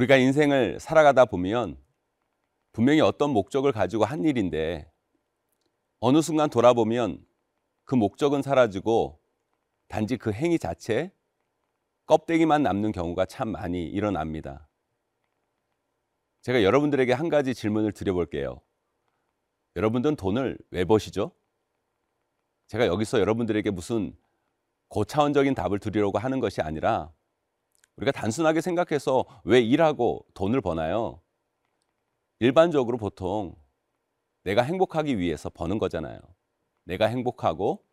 우리가 인생을 살아가다 보면 분명히 어떤 목적을 가지고 한 일인데 어느 순간 돌아보면 그 목적은 사라지고 단지 그 행위 자체 껍데기만 남는 경우가 참 많이 일어납니다. 제가 여러분들에게 한 가지 질문을 드려볼게요. 여러분들은 돈을 왜 버시죠? 제가 여기서 여러분들에게 무슨 고차원적인 답을 드리려고 하는 것이 아니라 우리가 단순하게 생각해서 왜 일하고 돈을 버나요? 일반적으로 보통 내가 행복하기 위해서 버는 거잖아요. 내가 행복하고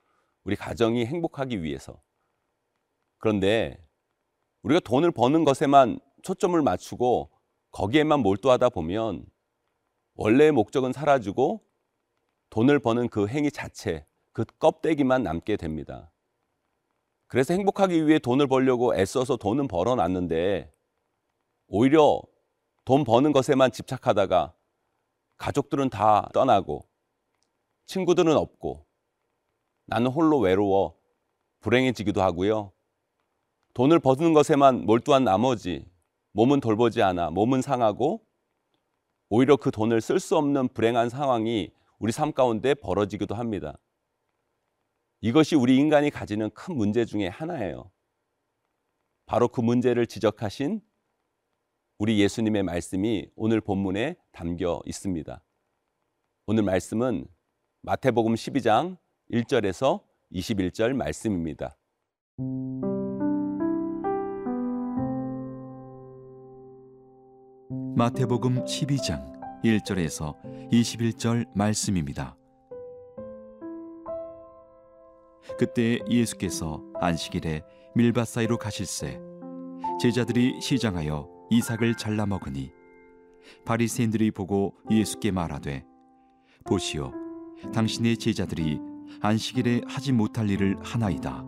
우리 가정이 행복하기 위해서. 그런데 우리가 돈을 버는 것에만 초점을 맞추고 거기에만 몰두하다 보면 원래의 목적은 사라지고 돈을 버는 그 행위 자체, 그 껍데기만 남게 됩니다. 그래서 행복하기 위해 돈을 벌려고 애써서 돈은 벌어놨는데 오히려 돈 버는 것에만 집착하다가 가족들은 다 떠나고 친구들은 없고 나는 홀로 외로워 불행해지기도 하고요. 돈을 버는 것에만 몰두한 나머지 몸은 돌보지 않아 몸은 상하고 오히려 그 돈을 쓸 수 없는 불행한 상황이 우리 삶 가운데 벌어지기도 합니다. 이것이 우리 인간이 가지는 큰 문제 중에 하나예요. 바로 그 문제를 지적하신 우리 예수님의 말씀이 오늘 본문에 담겨 있습니다. 오늘 말씀은 마태복음 12장 1절에서 21절 말씀입니다. 마태복음 12장 1절에서 21절 말씀입니다. 그때 예수께서 안식일에 밀밭 사이로 가실새 제자들이 시장하여 이삭을 잘라 먹으니 바리새인들이 보고 예수께 말하되 보시오 당신의 제자들이 안식일에 하지 못할 일을 하나이다.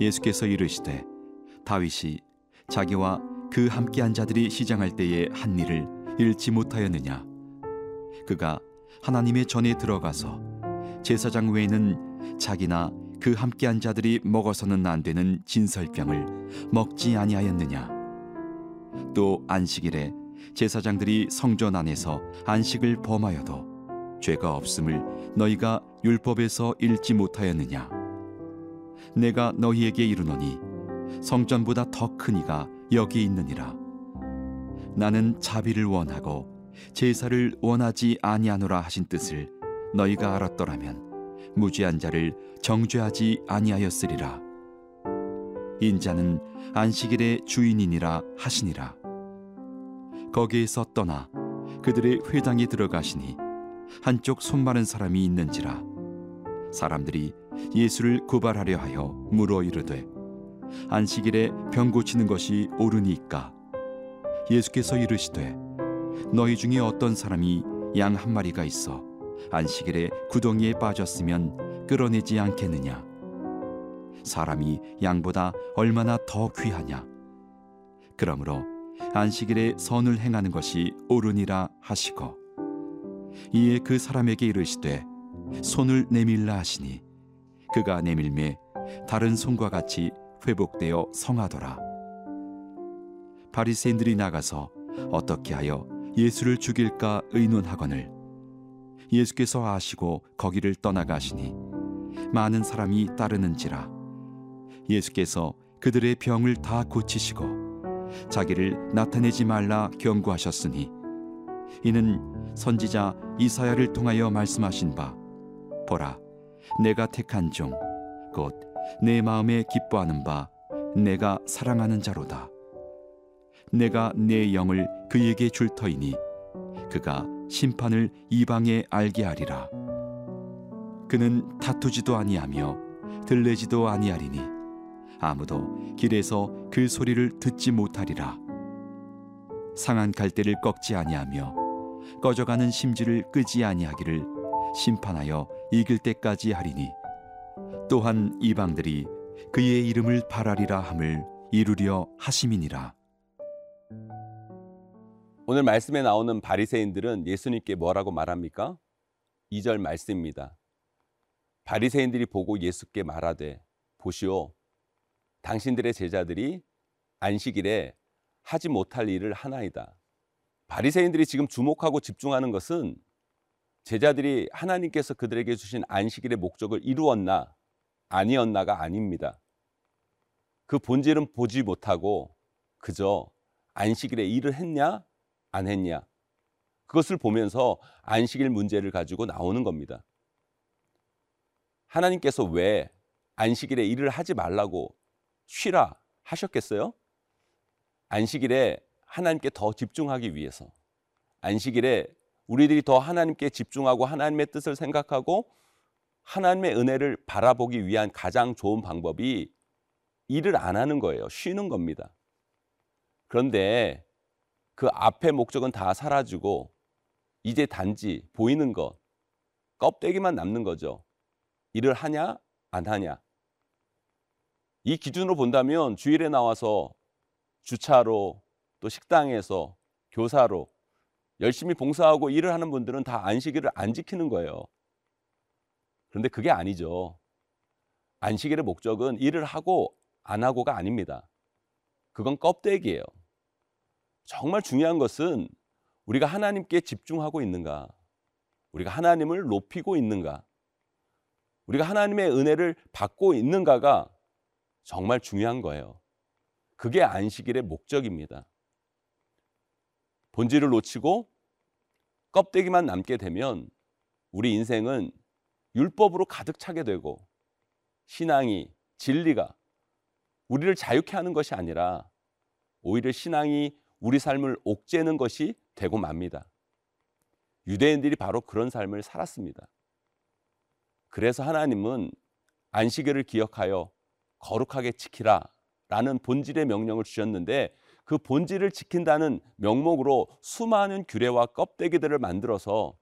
예수께서 이르시되 다윗이 자기와 그 함께한 자들이 시장할 때에 한 일을 잃지 못하였느냐? 그가 하나님의 전에 들어가서 제사장 외에는 자기나 그 함께한 자들이 먹어서는 안 되는 진설병을 먹지 아니하였느냐? 또 안식일에 제사장들이 성전 안에서 안식을 범하여도 죄가 없음을 너희가 율법에서 읽지 못하였느냐? 내가 너희에게 이르노니 성전보다 더 큰 이가 여기 있느니라. 나는 자비를 원하고 제사를 원하지 아니하노라 하신 뜻을 너희가 알았더라면 무죄한 자를 정죄하지 아니하였으리라. 인자는 안식일의 주인이니라 하시니라. 거기에서 떠나 그들의 회당에 들어가시니 한쪽 손 마른 사람이 있는지라. 사람들이 예수를 고발하려 하여 물어 이르되 안식일에 병 고치는 것이 옳으니까. 예수께서 이르시되 너희 중에 어떤 사람이 양 한 마리가 있어 안식일에 구덩이에 빠졌으면 끌어내지 않겠느냐? 사람이 양보다 얼마나 더 귀하냐? 그러므로 안식일에 선을 행하는 것이 옳으니라 하시고 이에 그 사람에게 이르시되 손을 내밀라 하시니 그가 내밀매 다른 손과 같이 회복되어 성하더라. 바리새인들이 나가서 어떻게 하여 예수를 죽일까 의논하거늘 예수께서 아시고 거기를 떠나가시니 많은 사람이 따르는지라. 예수께서 그들의 병을 다 고치시고 자기를 나타내지 말라 경고하셨으니 이는 선지자 이사야를 통하여 말씀하신 바 보라 내가 택한 종 곧 내 마음에 기뻐하는 바 내가 사랑하는 자로다. 내가 내 영을 그에게 줄 터이니 그가 심판을 이방에 알게 하리라. 그는 다투지도 아니하며 들레지도 아니하리니 아무도 길에서 그 소리를 듣지 못하리라. 상한 갈대를 꺾지 아니하며 꺼져가는 심지를 끄지 아니하기를 심판하여 이길 때까지 하리니 또한 이방들이 그의 이름을 바라리라 함을 이루려 하심이니라 오늘 말씀에 나오는 바리새인들은 예수님께 뭐라고 말합니까? 2절 말씀입니다. 바리새인들이 보고 예수께 말하되 보시오 당신들의 제자들이 안식일에 하지 못할 일을 하나이다. 바리새인들이 지금 주목하고 집중하는 것은 제자들이 하나님께서 그들에게 주신 안식일의 목적을 이루었나 아니었나가 아닙니다. 그 본질은 보지 못하고 그저 안식일에 일을 했냐 안 했냐 그것을 보면서 안식일 문제를 가지고 나오는 겁니다. 하나님께서 왜 안식일에 일을 하지 말라고 쉬라 하셨겠어요? 안식일에 하나님께 더 집중하기 위해서 안식일에 우리들이 더 하나님께 집중하고 하나님의 뜻을 생각하고 하나님의 은혜를 바라보기 위한 가장 좋은 방법이 일을 안 하는 거예요. 쉬는 겁니다. 그런데 그 앞의 목적은 다 사라지고 이제 단지 보이는 것, 껍데기만 남는 거죠. 일을 하냐, 안 하냐. 이 기준으로 본다면 주일에 나와서 주차로 또 식당에서 교사로 열심히 봉사하고 일을 하는 분들은 다 안식일을 안 지키는 거예요. 그런데 그게 아니죠. 안식일의 목적은 일을 하고 안 하고가 아닙니다. 그건 껍데기예요. 정말 중요한 것은 우리가 하나님께 집중하고 있는가? 우리가 하나님을 높이고 있는가? 우리가 하나님의 은혜를 받고 있는가가 정말 중요한 거예요. 그게 안식일의 목적입니다. 본질을 놓치고 껍데기만 남게 되면 우리 인생은 율법으로 가득 차게 되고 신앙이 진리가 우리를 자유케 하는 것이 아니라 오히려 신앙이 우리 삶을 옥죄는 것이 되고 맙니다. 유대인들이 바로 그런 삶을 살았습니다. 그래서 하나님은 안식일을 기억하여 거룩하게 지키라 라는 본질의 명령을 주셨는데 그 본질을 지킨다는 명목으로 수많은 규례와 껍데기들을 만들어서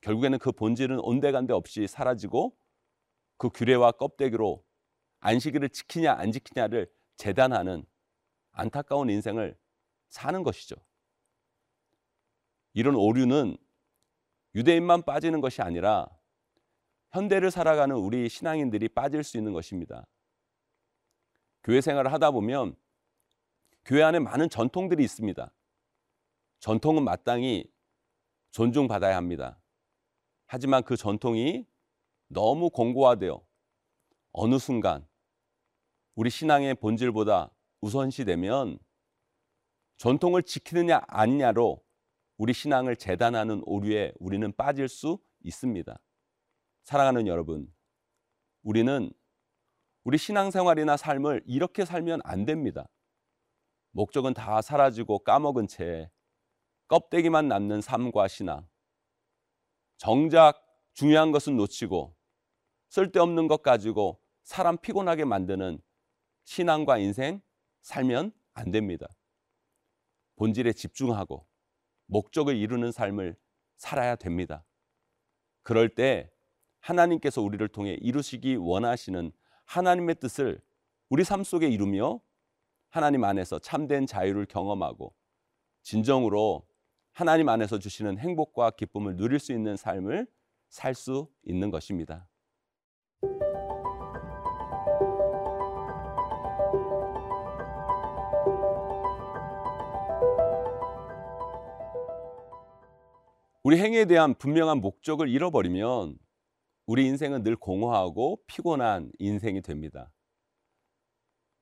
결국에는 그 본질은 온데간데 없이 사라지고 그 규례와 껍데기로 안식일을 지키냐 안 지키냐를 재단하는 안타까운 인생을 사는 것이죠. 이런 오류는 유대인만 빠지는 것이 아니라 현대를 살아가는 우리 신앙인들이 빠질 수 있는 것입니다. 교회 생활을 하다 보면 교회 안에 많은 전통들이 있습니다. 전통은 마땅히 존중받아야 합니다. 하지만 그 전통이 너무 공고화되어 어느 순간 우리 신앙의 본질보다 우선시되면 전통을 지키느냐 아니냐로 우리 신앙을 재단하는 오류에 우리는 빠질 수 있습니다. 사랑하는 여러분, 우리는 우리 신앙생활이나 삶을 이렇게 살면 안 됩니다. 목적은 다 사라지고 까먹은 채 껍데기만 남는 삶과 신앙. 정작 중요한 것은 놓치고 쓸데없는 것 가지고 사람 피곤하게 만드는 신앙과 인생 살면 안 됩니다. 본질에 집중하고 목적을 이루는 삶을 살아야 됩니다. 그럴 때 하나님께서 우리를 통해 이루시기 원하시는 하나님의 뜻을 우리 삶 속에 이루며 하나님 안에서 참된 자유를 경험하고 진정으로 하나님 안에서 주시는 행복과 기쁨을 누릴 수 있는 삶을 살 수 있는 것입니다. 우리 행위에 대한 분명한 목적을 잃어버리면 우리 인생은 늘 공허하고 피곤한 인생이 됩니다.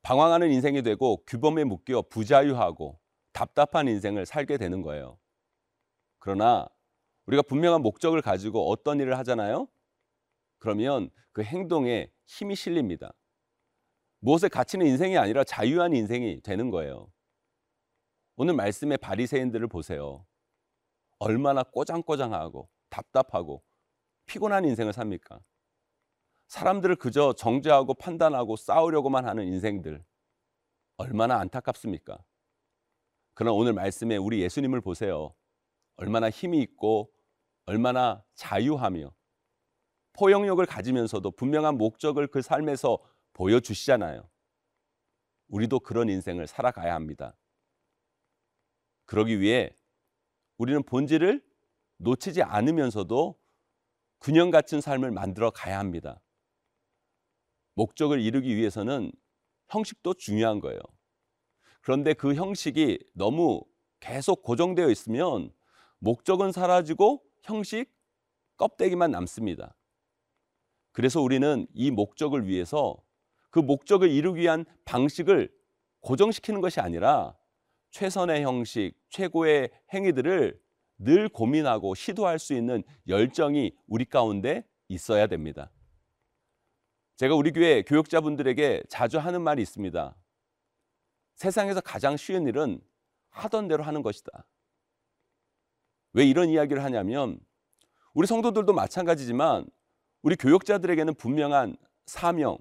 방황하는 인생이 되고 규범에 묶여 부자유하고 답답한 인생을 살게 되는 거예요. 그러나 우리가 분명한 목적을 가지고 어떤 일을 하잖아요? 그러면 그 행동에 힘이 실립니다. 무엇에 갇히는 인생이 아니라 자유한 인생이 되는 거예요. 오늘 말씀의 바리새인들을 보세요. 얼마나 꼬장꼬장하고 답답하고 피곤한 인생을 삽니까? 사람들을 그저 정죄하고 판단하고 싸우려고만 하는 인생들 얼마나 안타깝습니까? 그러나 오늘 말씀에 우리 예수님을 보세요. 얼마나 힘이 있고 얼마나 자유하며 포용력을 가지면서도 분명한 목적을 그 삶에서 보여주시잖아요. 우리도 그런 인생을 살아가야 합니다. 그러기 위해 우리는 본질을 놓치지 않으면서도 균형 같은 삶을 만들어 가야 합니다. 목적을 이루기 위해서는 형식도 중요한 거예요. 그런데 그 형식이 너무 계속 고정되어 있으면 목적은 사라지고 형식 껍데기만 남습니다. 그래서 우리는 이 목적을 위해서 그 목적을 이루기 위한 방식을 고정시키는 것이 아니라 최선의 형식, 최고의 행위들을 늘 고민하고 시도할 수 있는 열정이 우리 가운데 있어야 됩니다. 제가 우리 교회 교육자분들에게 자주 하는 말이 있습니다. 세상에서 가장 쉬운 일은 하던 대로 하는 것이다. 왜 이런 이야기를 하냐면 우리 성도들도 마찬가지지만 우리 교육자들에게는 분명한 사명,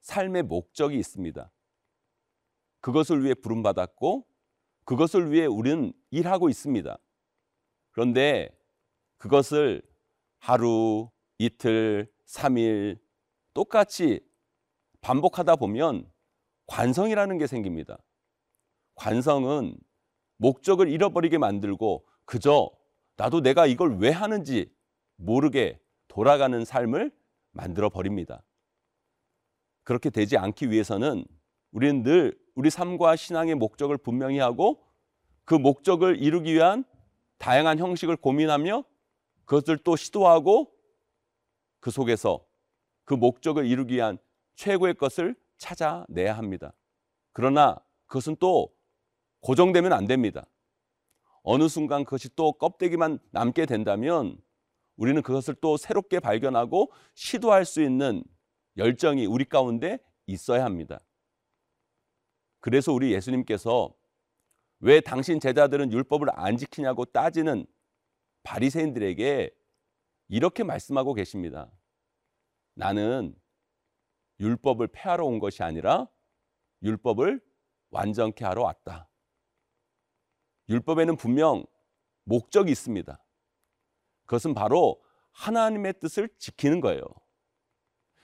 삶의 목적이 있습니다. 그것을 위해 부름받았고 그것을 위해 우리는 일하고 있습니다. 그런데 그것을 하루, 이틀, 삼일 똑같이 반복하다 보면 관성이라는 게 생깁니다. 관성은 목적을 잃어버리게 만들고 그저 나도 내가 이걸 왜 하는지 모르게 돌아가는 삶을 만들어 버립니다. 그렇게 되지 않기 위해서는 우리는 늘 우리 삶과 신앙의 목적을 분명히 하고 그 목적을 이루기 위한 다양한 형식을 고민하며 그것을 또 시도하고 그 속에서 그 목적을 이루기 위한 최고의 것을 찾아내야 합니다. 그러나 그것은 또 고정되면 안 됩니다. 어느 순간 그것이 또 껍데기만 남게 된다면 우리는 그것을 또 새롭게 발견하고 시도할 수 있는 열정이 우리 가운데 있어야 합니다. 그래서 우리 예수님께서 왜 당신 제자들은 율법을 안 지키냐고 따지는 바리새인들에게 이렇게 말씀하고 계십니다. 나는 율법을 폐하러 온 것이 아니라 율법을 완전케 하러 왔다. 율법에는 분명 목적이 있습니다. 그것은 바로 하나님의 뜻을 지키는 거예요.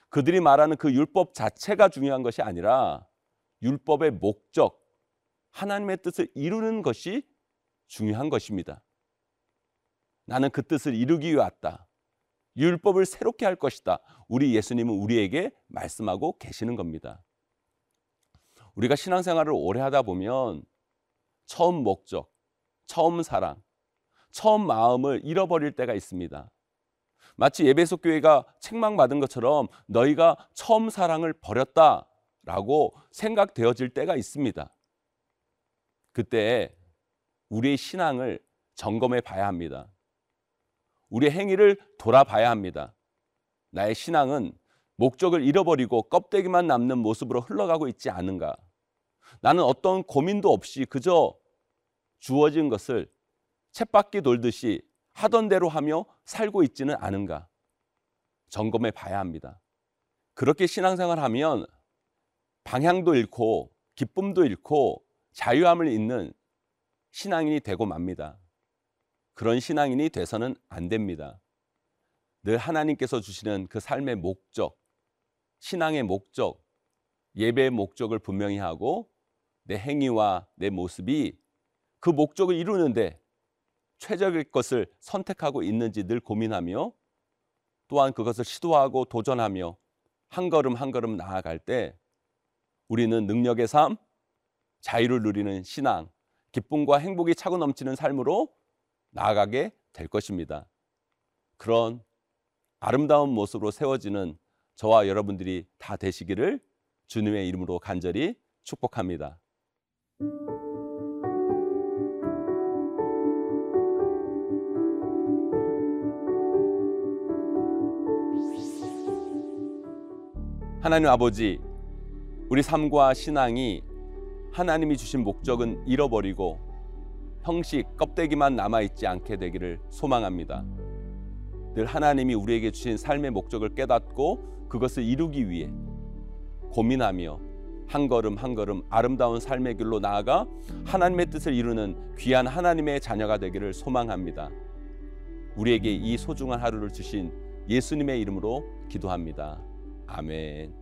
그들이 말하는 그 율법 자체가 중요한 것이 아니라 율법의 목적, 하나님의 뜻을 이루는 것이 중요한 것입니다. 나는 그 뜻을 이루기 위해 왔다. 율법을 새롭게 할 것이다. 우리 예수님은 우리에게 말씀하고 계시는 겁니다. 우리가 신앙생활을 오래 하다 보면 처음 목적, 처음 사랑, 처음 마음을 잃어버릴 때가 있습니다. 마치 예배소 교회가 책망받은 것처럼 너희가 처음 사랑을 버렸다 라고 생각되어질 때가 있습니다. 그때 우리의 신앙을 점검해 봐야 합니다. 우리의 행위를 돌아봐야 합니다. 나의 신앙은 목적을 잃어버리고 껍데기만 남는 모습으로 흘러가고 있지 않은가? 나는 어떤 고민도 없이 그저 주어진 것을 쳇바퀴 돌듯이 하던 대로 하며 살고 있지는 않은가? 점검해 봐야 합니다. 그렇게 신앙생활 하면 방향도 잃고 기쁨도 잃고 자유함을 잃는 신앙인이 되고 맙니다. 그런 신앙인이 돼서는 안 됩니다. 늘 하나님께서 주시는 그 삶의 목적, 신앙의 목적, 예배의 목적을 분명히 하고 내 행위와 내 모습이 그 목적을 이루는데 최적의 것을 선택하고 있는지 늘 고민하며 또한 그것을 시도하고 도전하며 한 걸음 한 걸음 나아갈 때 우리는 능력의 삶, 자유를 누리는 신앙, 기쁨과 행복이 차고 넘치는 삶으로 나아가게 될 것입니다. 그런 아름다운 모습으로 세워지는 저와 여러분들이 다 되시기를 주님의 이름으로 간절히 축복합니다. 하나님 아버지, 우리 삶과 신앙이 하나님이 주신 목적은 잃어버리고 형식, 껍데기만 남아 있지 않게 되기를 소망합니다. 늘 하나님이 우리에게 주신 삶의 목적을 깨닫고 그것을 이루기 위해 고민하며 한 걸음 한 걸음 아름다운 삶의 길로 나아가 하나님의 뜻을 이루는 귀한 하나님의 자녀가 되기를 소망합니다. 우리에게 이 소중한 하루를 주신 예수님의 이름으로 기도합니다. 아멘.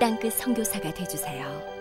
땅끝 선교사가 되주세요.